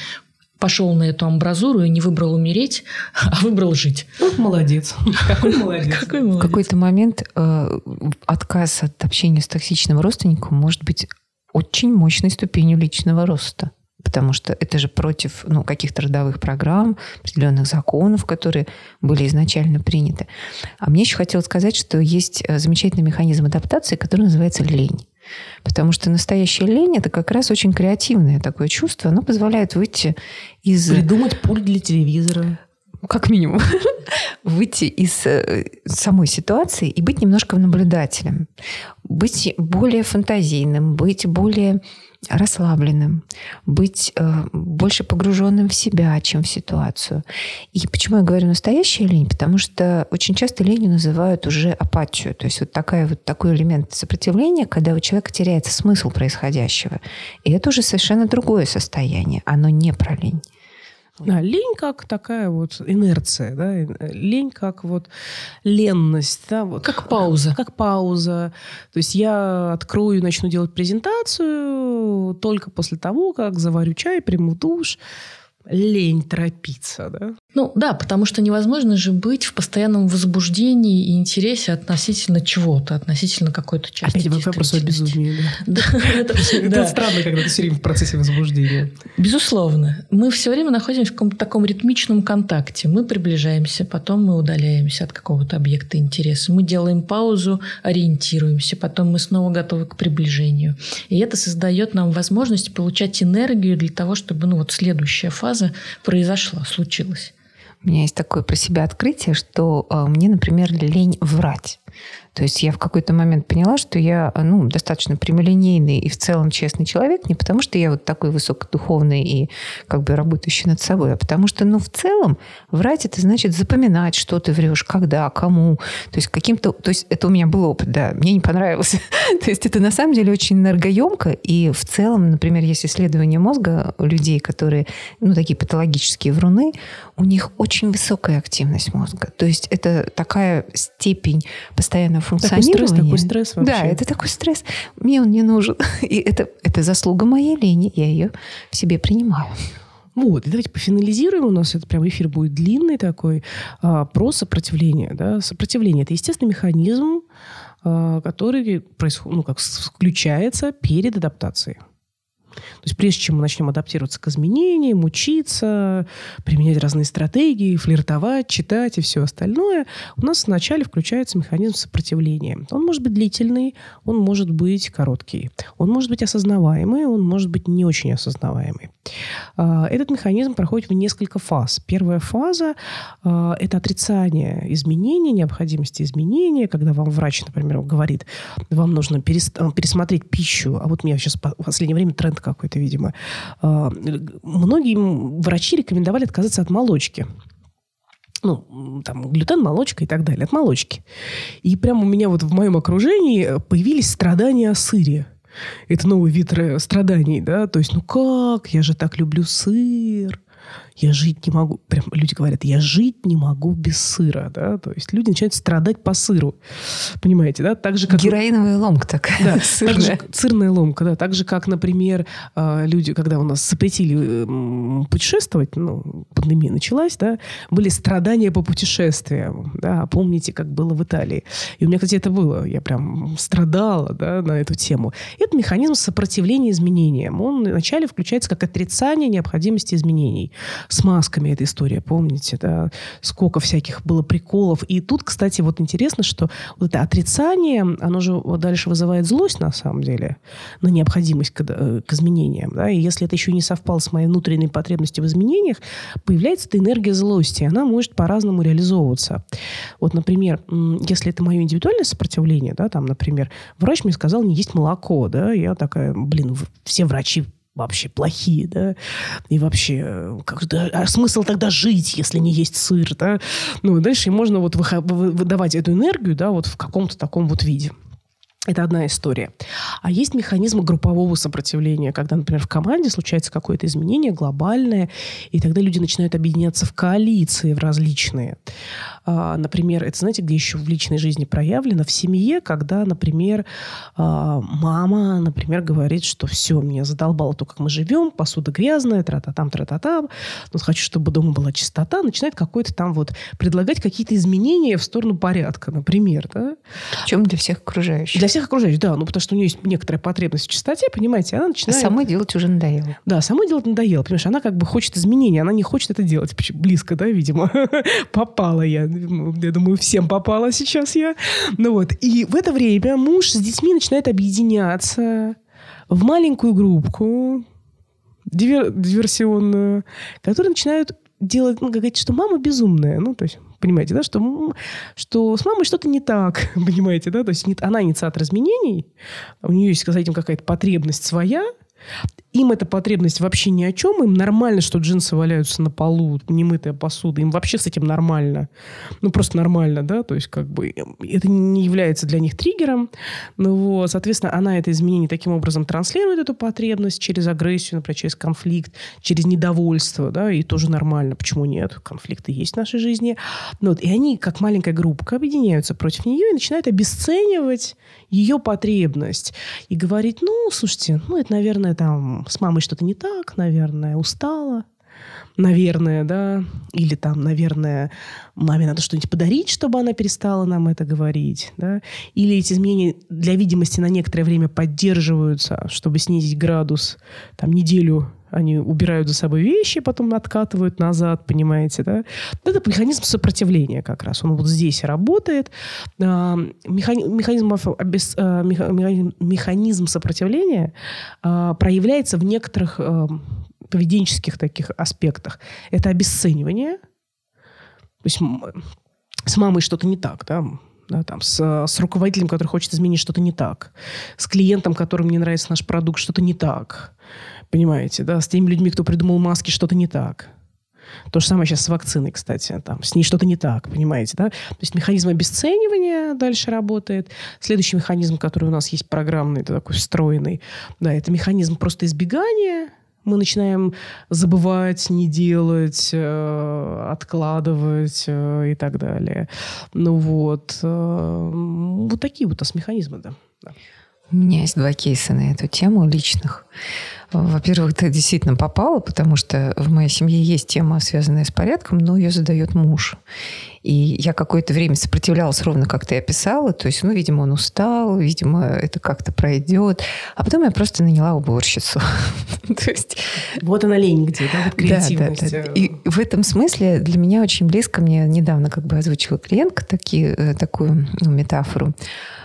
пошел на эту амбразуру и не выбрал умереть, а выбрал жить. Ну, молодец. Какой молодец. Какой В молодец. какой-то момент э, отказ от общения с токсичным родственником может быть очень мощной ступенью личного роста. Потому что это же против ну, каких-то родовых программ, определенных законов, которые были изначально приняты. А мне еще хотелось сказать, что есть э, замечательный механизм адаптации, который называется лень. Потому что настоящая лень – это как раз очень креативное такое чувство. Оно позволяет выйти из... Придумать пульт для телевизора. как минимум, выйти из э, самой ситуации и быть немножко наблюдателем, быть более фантазийным, быть более расслабленным, быть э, больше погруженным в себя, чем в ситуацию. И почему я говорю настоящая лень? Потому что очень часто ленью называют уже апатию. То есть вот, такая, вот такой элемент сопротивления, когда у человека теряется смысл происходящего. И это уже совершенно другое состояние. Оно не про лень. Да, лень как такая вот инерция, да, э, лень как вот ленность, да, вот. Как пауза. Как пауза. То есть я открою и начну делать презентацию только после того, как заварю чай, приму душ. Лень торопиться, да? Ну да, потому что невозможно же быть в постоянном возбуждении и интересе относительно чего-то, относительно какой-то части Опять вопрос о безумии, да. Это- странно, когда ты все время в процессе возбуждения. Безусловно. Мы все время находимся в каком-то таком ритмичном контакте. Мы приближаемся, потом мы удаляемся от какого-то объекта интереса. Мы делаем паузу, ориентируемся, потом мы снова готовы к приближению. И это создает нам возможность получать энергию для того, чтобы ну, вот следующая фаза произошла, случилась. У меня есть такое про себя открытие, что э, мне, например, лень врать. То есть я в какой-то момент поняла, что я ну, достаточно прямолинейный и в целом честный человек, не потому что я вот такой высокодуховный и как бы работающий над собой, а потому что, ну, в целом врать это значит запоминать, что ты врешь, когда, кому. То есть каким-то... То есть это у меня был опыт, да, мне не понравилось. То есть это на самом деле очень энергоемко, и в целом, например, есть исследование мозга людей, которые, ну, такие патологические вруны, у них очень высокая активность мозга. То есть это такая степень постоянного Такой функционирования. стресс, такой стресс вообще. Да, это такой стресс. Мне он не нужен. И это, это заслуга моей лени. Я ее в себе принимаю. Вот, и давайте пофинализируем. У нас это прям эфир будет длинный такой. А, про сопротивление. Да? Сопротивление – это естественный механизм, а, который происходит, ну, как включается перед адаптацией. То есть прежде чем мы начнем адаптироваться к изменениям, учиться, применять разные стратегии, флиртовать, читать и все остальное, у нас вначале включается механизм сопротивления. Он может быть длительный, он может быть короткий, он может быть осознаваемый, он может быть не очень осознаваемый. А, этот механизм проходит в несколько фаз. Первая фаза а, – это отрицание изменений, необходимости изменения, когда вам врач, например, говорит, вам нужно пересмотреть пищу, а вот у меня сейчас в последнее время тренд какой-то, видимо. А, многие врачи рекомендовали отказаться от молочки ну, там, глютен, молочка и так далее, от молочки. И прямо у меня вот в моем окружении появились страдания о сыре. Это новый вид страданий, да, то есть, ну как, я же так люблю сыр, я жить не могу. Прям люди говорят, я жить не могу без сыра, да, то есть люди начинают страдать по сыру, понимаете, да, так же как героиновая ломка такая, да, сырная. Так же, сырная. ломка, да, так же как, например, а, люди, когда у нас запретили путешествовать, ну, пандемия началась, да, были страдания по путешествиям, да, помните, как было в Италии, и у меня, кстати, это было, я прям страдала, да, на эту тему. Это механизм сопротивления изменениям, он вначале включается как отрицание необходимости изменений с масками эта история, помните, да, сколько всяких было приколов. И тут, кстати, вот интересно, что вот это отрицание, оно же дальше вызывает злость, на самом деле, на необходимость к, э, к изменениям, да, и если это еще не совпало с моей внутренней потребностью в изменениях, появляется эта энергия злости, она может по-разному реализовываться. Вот, например, если это мое индивидуальное сопротивление, да, там, например, врач мне сказал не есть молоко, да, я такая, блин, все врачи вообще плохие, да, и вообще, как, да, а смысл тогда жить, если не есть сыр, да, ну, дальше можно вот выдавать эту энергию, да, вот в каком-то таком вот виде. Это одна история. А есть механизмы группового сопротивления, когда, например, в команде случается какое-то изменение глобальное, и тогда люди начинают объединяться в коалиции в различные. А, например, это знаете, где еще в личной жизни проявлено? В семье, когда, например, а, мама, например, говорит, что все, меня задолбало то, как мы живем, посуда грязная, тра-та-там, тра-та-там, ну, хочу, чтобы дома была чистота, начинает какой-то там вот предлагать какие-то изменения в сторону порядка, например, да? Причем для всех окружающих. Для всех окружающих, да. Ну, потому что у нее есть некоторая потребность в чистоте, понимаете, она начинает... А самой делать уже надоело. Да, самой делать надоело. Понимаешь, она как бы хочет изменений, она не хочет это делать. Близко, да, видимо. Попала я. Я думаю, всем попала сейчас я. Ну вот. И в это время муж с детьми начинает объединяться в маленькую группку, дивер, диверсионную, которые начинают делать, ну, говорить, что мама безумная. Ну, то есть Понимаете, да, что, что с мамой что-то не так, понимаете, да, то есть она инициатор изменений, у нее есть, с этим какая-то потребность своя, им эта потребность вообще ни о чем. Им нормально, что джинсы валяются на полу, немытая посуда. Им вообще с этим нормально. Ну, просто нормально, да? То есть, как бы, это не является для них триггером. Ну, вот, соответственно, она это изменение таким образом транслирует, эту потребность, через агрессию, например, через конфликт, через недовольство, да, и тоже нормально. Почему нет? Конфликты есть в нашей жизни. Ну, вот, и они, как маленькая группа, объединяются против нее и начинают обесценивать ее потребность. И говорить, ну, слушайте, ну, это, наверное, там с мамой что-то не так, наверное, устала, наверное, да, или там, наверное, маме надо что-нибудь подарить, чтобы она перестала нам это говорить, да, или эти изменения для видимости на некоторое время поддерживаются, чтобы снизить градус, там, неделю они убирают за собой вещи, потом откатывают назад, понимаете, да? Это механизм сопротивления как раз. Он вот здесь работает. А, механизм, а, механизм сопротивления а, проявляется в некоторых поведенческих таких аспектах. Это обесценивание. То есть с мамой что-то не так, да, да, там, с, с руководителем, который хочет изменить что-то не так, с клиентом, которому не нравится наш продукт, что-то не так, Понимаете, да? С теми людьми, кто придумал маски, что-то не так. То же самое сейчас с вакциной, кстати. Там, с ней что-то не так, понимаете, да? То есть механизм обесценивания дальше работает. Следующий механизм, который у нас есть программный, такой встроенный, да, это механизм просто избегания. Мы начинаем забывать, не делать, э, откладывать э, и так далее. Ну вот. Э, вот такие вот у нас механизмы, да. У меня есть два кейса на эту тему личных. Во-первых, ты действительно попала, потому что в моей семье есть тема, связанная с порядком, но ее задает муж. И я какое-то время сопротивлялась ровно, как ты описала. То есть, ну, видимо, он устал, видимо, это как-то пройдет. А потом я просто наняла уборщицу. То есть... Вот она лень где, да, вот креативность. Да, да, да. И в этом смысле для меня очень близко, мне недавно как бы озвучила клиентка такие, э, такую ну, метафору.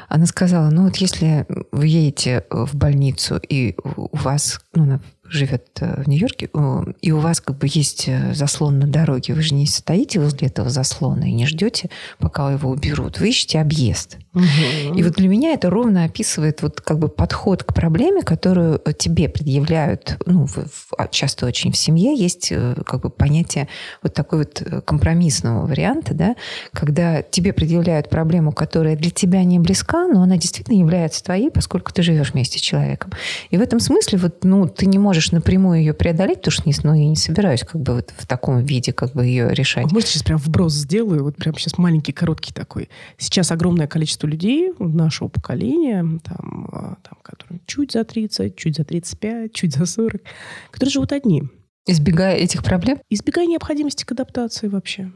Она сказала, ну вот если вы едете в больницу, и у вас, ну, живет э, в Нью-Йорке, и у вас как бы есть э, заслон на дороге, вы же не стоите возле этого заслона и не ждете, пока его уберут. Вы ищете объезд. Угу. И вот для меня это ровно описывает вот как бы подход к проблеме, которую тебе предъявляют, ну, в, в, а, часто очень в семье есть э, как бы понятие вот такой вот компромиссного варианта, да, когда тебе предъявляют проблему, которая для тебя не близка, но она действительно является твоей, поскольку ты живешь вместе с человеком. И в этом смысле вот, ну, ты не можешь можешь напрямую ее преодолеть, потому что не, ну, я не собираюсь как бы вот в таком виде как бы ее решать. А может, сейчас прям вброс сделаю, вот прям сейчас маленький, короткий такой. Сейчас огромное количество людей нашего поколения, там, а, там, которые чуть за 30, чуть за 35, чуть за 40, которые живут одни. Избегая этих проблем? Избегая необходимости к адаптации вообще.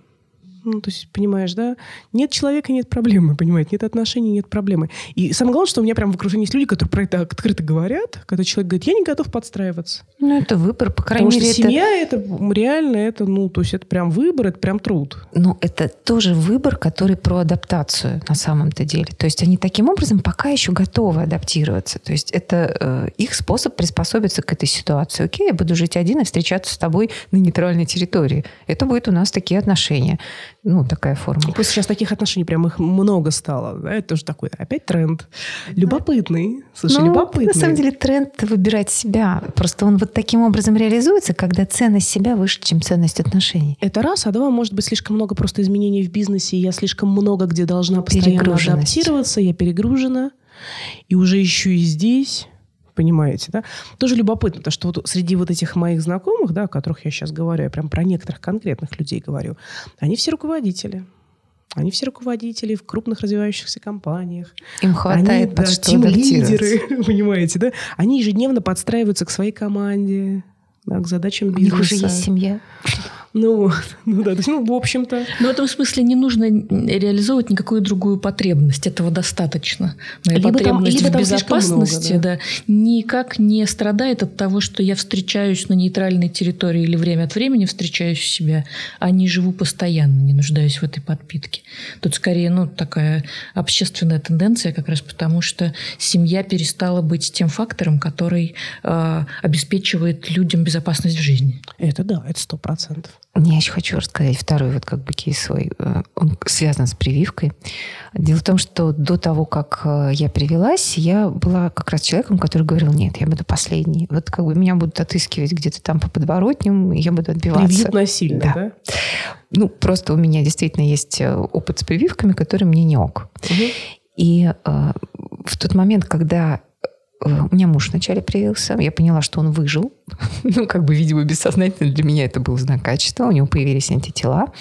Ну, то есть, понимаешь, да? Нет человека, нет проблемы, понимаете? Нет отношений, нет проблемы. И самое главное, что у меня прям в окружении есть люди, которые про это открыто говорят, когда человек говорит, я не готов подстраиваться. Ну, это выбор, по крайней Потому мере. Что семья это... это реально, это, ну, то есть это прям выбор, это прям труд. Ну, это тоже выбор, который про адаптацию на самом-то деле. То есть они таким образом пока еще готовы адаптироваться. То есть это э, их способ приспособиться к этой ситуации. Окей, я буду жить один и встречаться с тобой на нейтральной территории. Это будет у нас такие отношения ну, такая форма. Просто сейчас таких отношений прям их много стало. Да? Это тоже такой опять тренд. Любопытный. Слушай, ну, любопытный. На самом деле тренд выбирать себя. Просто он вот таким образом реализуется, когда ценность себя выше, чем ценность отношений. Это раз. А два, может быть, слишком много просто изменений в бизнесе. Я слишком много где должна постоянно адаптироваться. Я перегружена. И уже ищу и здесь понимаете, да? Тоже любопытно, потому что вот среди вот этих моих знакомых, да, о которых я сейчас говорю, я прям про некоторых конкретных людей говорю, они все руководители. Они все руководители в крупных развивающихся компаниях. Им хватает они, под да, что тим-лидеры, понимаете, да? Они ежедневно подстраиваются к своей команде, да, к задачам бизнеса. У них уже есть семья. Ну, ну да, ну, в общем-то. Но в этом смысле не нужно реализовывать никакую другую потребность. Этого достаточно. Моя либо потребность там, либо в безопасности много, да. Да, никак не страдает от того, что я встречаюсь на нейтральной территории или время от времени встречаюсь себя, а не живу постоянно, не нуждаюсь в этой подпитке. Тут скорее ну, такая общественная тенденция, как раз потому, что семья перестала быть тем фактором, который э, обеспечивает людям безопасность в жизни. Это да, это сто процентов. Я еще хочу рассказать второй вот как бы кейс свой. Э, он связан с прививкой. Дело в том, что до того, как э, я привелась, я была как раз человеком, который говорил, нет, я буду последний. Вот как бы меня будут отыскивать где-то там по подворотням, и я буду отбиваться. Привьют насильно, да? да? Ну, просто у меня действительно есть э, опыт с прививками, который мне не ок. Угу. И э, в тот момент, когда у меня муж вначале привился, я поняла, что он выжил. ну, как бы, видимо, бессознательно для меня это был знак качества. У него появились антитела.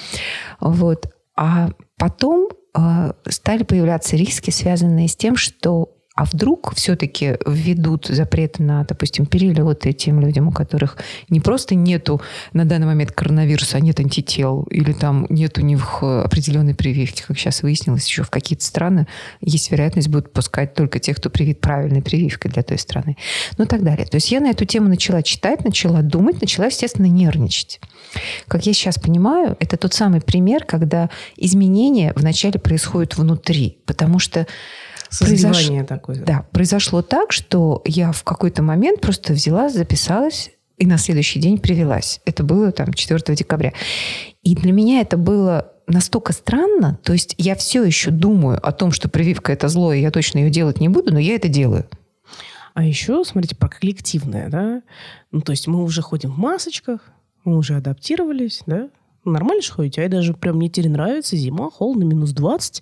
Вот. А потом э, стали появляться риски, связанные с тем, что а вдруг все-таки введут запрет на, допустим, перелеты тем людям, у которых не просто нету на данный момент коронавируса, а нет антител, или там нет у них определенной прививки, как сейчас выяснилось, еще в какие-то страны есть вероятность будут пускать только тех, кто привит правильной прививкой для той страны. Ну и так далее. То есть я на эту тему начала читать, начала думать, начала, естественно, нервничать. Как я сейчас понимаю, это тот самый пример, когда изменения вначале происходят внутри, потому что Созревание такое. Да, произошло так, что я в какой-то момент просто взяла, записалась и на следующий день привелась. Это было там 4 декабря. И для меня это было настолько странно, то есть я все еще думаю о том, что прививка это зло, и я точно ее делать не буду, но я это делаю. А еще, смотрите, про коллективное, да? Ну, то есть мы уже ходим в масочках, мы уже адаптировались, да? Нормально же ходите? А я даже прям мне теперь нравится зима, холодно, минус 20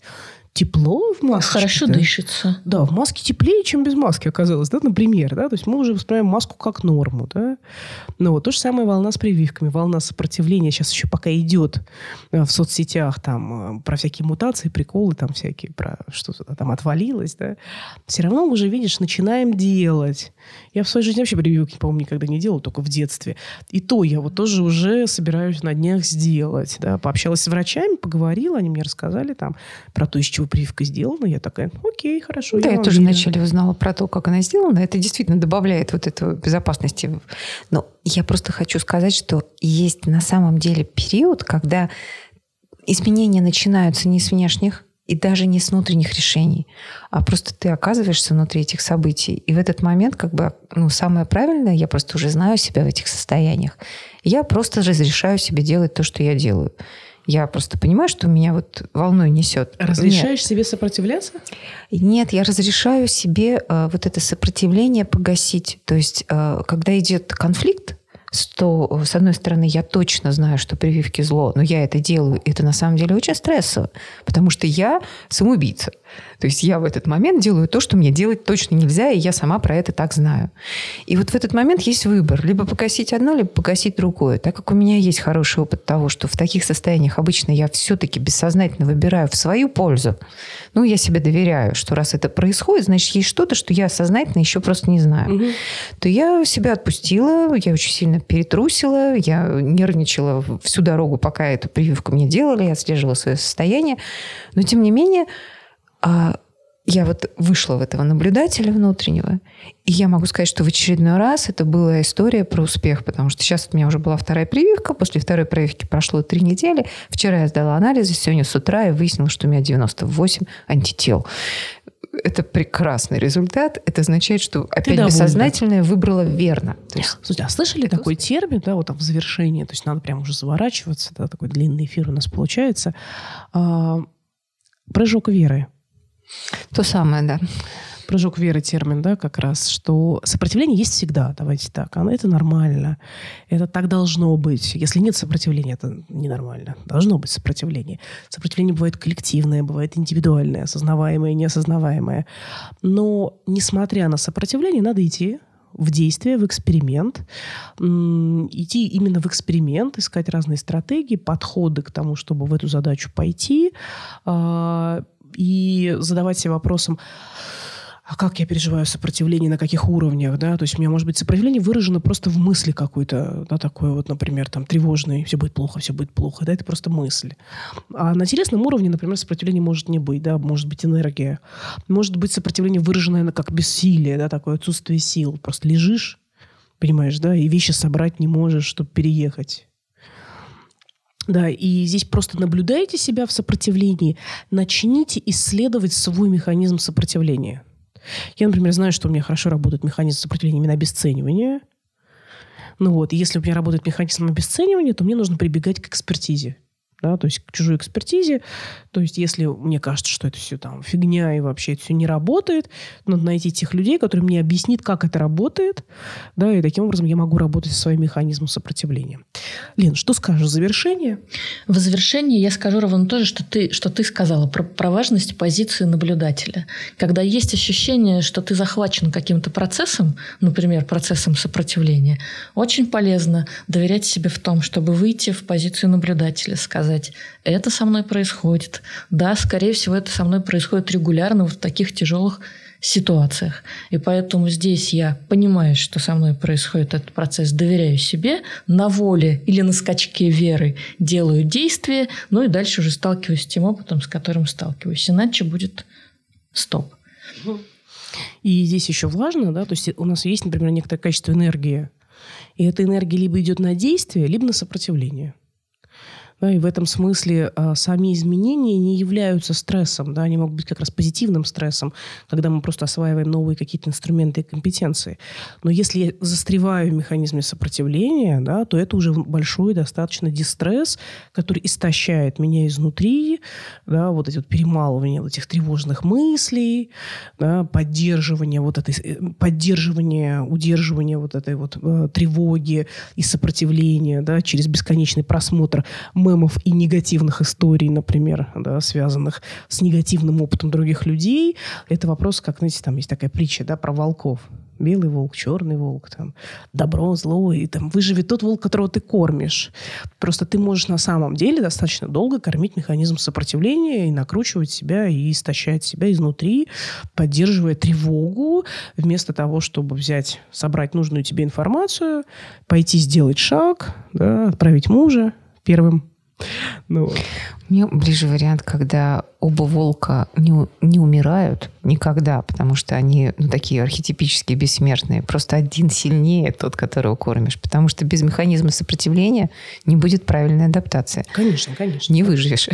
тепло в маске. Хорошо да? дышится. Да, в маске теплее, чем без маски оказалось, да, например, да, то есть мы уже воспринимаем маску как норму, да. Но вот то же самое волна с прививками, волна сопротивления сейчас еще пока идет э, в соцсетях там э, про всякие мутации, приколы там всякие, про что-то там отвалилось, да. Все равно уже, видишь, начинаем делать. Я в своей жизни вообще прививки, по-моему, никогда не делала, только в детстве. И то я вот тоже уже собираюсь на днях сделать, да. Пообщалась с врачами, поговорила, они мне рассказали там про то, из чего прививка сделана. Я такая, окей, хорошо. Да, я, я тоже вначале узнала про то, как она сделана. Это действительно добавляет вот эту безопасности. Но я просто хочу сказать, что есть на самом деле период, когда изменения начинаются не с внешних и даже не с внутренних решений, а просто ты оказываешься внутри этих событий. И в этот момент, как бы, ну, самое правильное, я просто уже знаю себя в этих состояниях, я просто разрешаю себе делать то, что я делаю. Я просто понимаю, что меня вот волной несет. Разрешаешь Нет. себе сопротивляться? Нет, я разрешаю себе э, вот это сопротивление погасить. То есть, э, когда идет конфликт, что, с одной стороны, я точно знаю, что прививки зло, но я это делаю, это на самом деле очень стрессово, потому что я самоубийца. То есть я в этот момент делаю то, что мне делать точно нельзя, и я сама про это так знаю. И вот в этот момент есть выбор. Либо погасить одно, либо погасить другое. Так как у меня есть хороший опыт того, что в таких состояниях обычно я все-таки бессознательно выбираю в свою пользу, ну, я себе доверяю, что раз это происходит, значит, есть что-то, что я сознательно еще просто не знаю. Угу. То я себя отпустила, я очень сильно перетрусила, я нервничала всю дорогу, пока эту прививку мне делали, я отслеживала свое состояние. Но, тем не менее, а я вот вышла в этого наблюдателя внутреннего, и я могу сказать, что в очередной раз это была история про успех, потому что сейчас у меня уже была вторая прививка, после второй прививки прошло три недели, вчера я сдала анализы, сегодня с утра я выяснила, что у меня 98 антител. Это прекрасный результат. Это означает, что опять Ты бессознательное выбрало верно. То есть, Слушайте, а слышали это такой термин, да, вот там в завершении, то есть надо прям уже заворачиваться, да, такой длинный эфир у нас получается. А, прыжок веры. То самое, да. Прыжок веры термин, да, как раз, что сопротивление есть всегда, давайте так. Оно, это нормально. Это так должно быть. Если нет сопротивления, это ненормально. Должно быть сопротивление. Сопротивление бывает коллективное, бывает индивидуальное, осознаваемое, неосознаваемое. Но, несмотря на сопротивление, надо идти, в действие, в эксперимент, идти именно в эксперимент, искать разные стратегии, подходы к тому, чтобы в эту задачу пойти, а, и задавать себе вопросом, а как я переживаю сопротивление, на каких уровнях, да, то есть у меня, может быть, сопротивление выражено просто в мысли какой-то, да, такой вот, например, там, тревожный, все будет плохо, все будет плохо, да, это просто мысль. А на телесном уровне, например, сопротивления может не быть, да, может быть энергия, может быть сопротивление выраженное как бессилие, да, такое отсутствие сил, просто лежишь, понимаешь, да, и вещи собрать не можешь, чтобы переехать. Да, и здесь просто наблюдайте себя в сопротивлении, начните исследовать свой механизм сопротивления. Я, например, знаю, что у меня хорошо работает механизм сопротивления именно обесценивания. Ну вот, если у меня работает механизм обесценивания, то мне нужно прибегать к экспертизе да, то есть к чужой экспертизе. То есть если мне кажется, что это все там фигня и вообще это все не работает, надо найти тех людей, которые мне объяснят, как это работает, да, и таким образом я могу работать со своим механизмом сопротивления. Лен, что скажешь в завершение? В завершение я скажу ровно то же, что ты, что ты сказала про, про важность позиции наблюдателя. Когда есть ощущение, что ты захвачен каким-то процессом, например, процессом сопротивления, очень полезно доверять себе в том, чтобы выйти в позицию наблюдателя, сказать, сказать, это со мной происходит. Да, скорее всего, это со мной происходит регулярно в таких тяжелых ситуациях. И поэтому здесь я понимаю, что со мной происходит этот процесс, доверяю себе, на воле или на скачке веры делаю действия, ну и дальше уже сталкиваюсь с тем опытом, с которым сталкиваюсь. Иначе будет стоп. И здесь еще важно, да, то есть у нас есть, например, некоторое качество энергии, и эта энергия либо идет на действие, либо на сопротивление. И в этом смысле а, сами изменения не являются стрессом, да, они могут быть как раз позитивным стрессом, когда мы просто осваиваем новые какие-то инструменты и компетенции. Но если я застреваю в механизме сопротивления, да, то это уже большой достаточно дистресс, который истощает меня изнутри, да, вот эти вот перемалывания вот этих тревожных мыслей, да, поддерживание вот этой, э, поддерживание, удерживание вот этой вот э, тревоги и сопротивления, да, через бесконечный просмотр мемов и негативных историй, например, да, связанных с негативным опытом других людей. Это вопрос, как, знаете, там есть такая притча да, про волков белый волк, черный волк, там, добро, зло, и там выживет тот волк, которого ты кормишь. Просто ты можешь на самом деле достаточно долго кормить механизм сопротивления и накручивать себя, и истощать себя изнутри, поддерживая тревогу, вместо того, чтобы взять, собрать нужную тебе информацию, пойти сделать шаг, да, отправить мужа первым ну. Мне ближе вариант, когда оба волка не, не умирают никогда, потому что они ну, такие архетипические, бессмертные. Просто один сильнее тот, которого кормишь. Потому что без механизма сопротивления не будет правильной адаптации. Конечно, конечно. Не выживешь.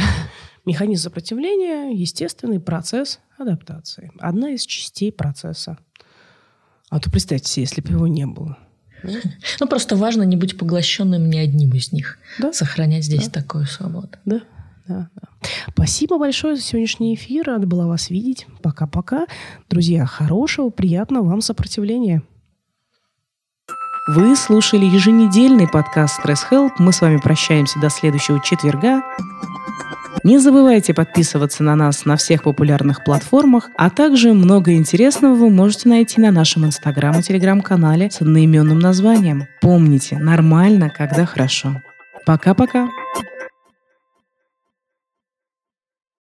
Механизм сопротивления – естественный процесс адаптации. Одна из частей процесса. А то представьте себе, если бы его не было. Ну, просто важно не быть поглощенным ни одним из них. Да? Сохранять здесь да. такую свободу. Да. Да, да. Спасибо большое за сегодняшний эфир. Рада была вас видеть. Пока-пока. Друзья, хорошего, приятного вам сопротивления. Вы слушали еженедельный подкаст Stress Help. Мы с вами прощаемся до следующего четверга. Не забывайте подписываться на нас на всех популярных платформах, а также много интересного вы можете найти на нашем инстаграм и телеграм-канале с одноименным названием. Помните, нормально, когда хорошо. Пока-пока.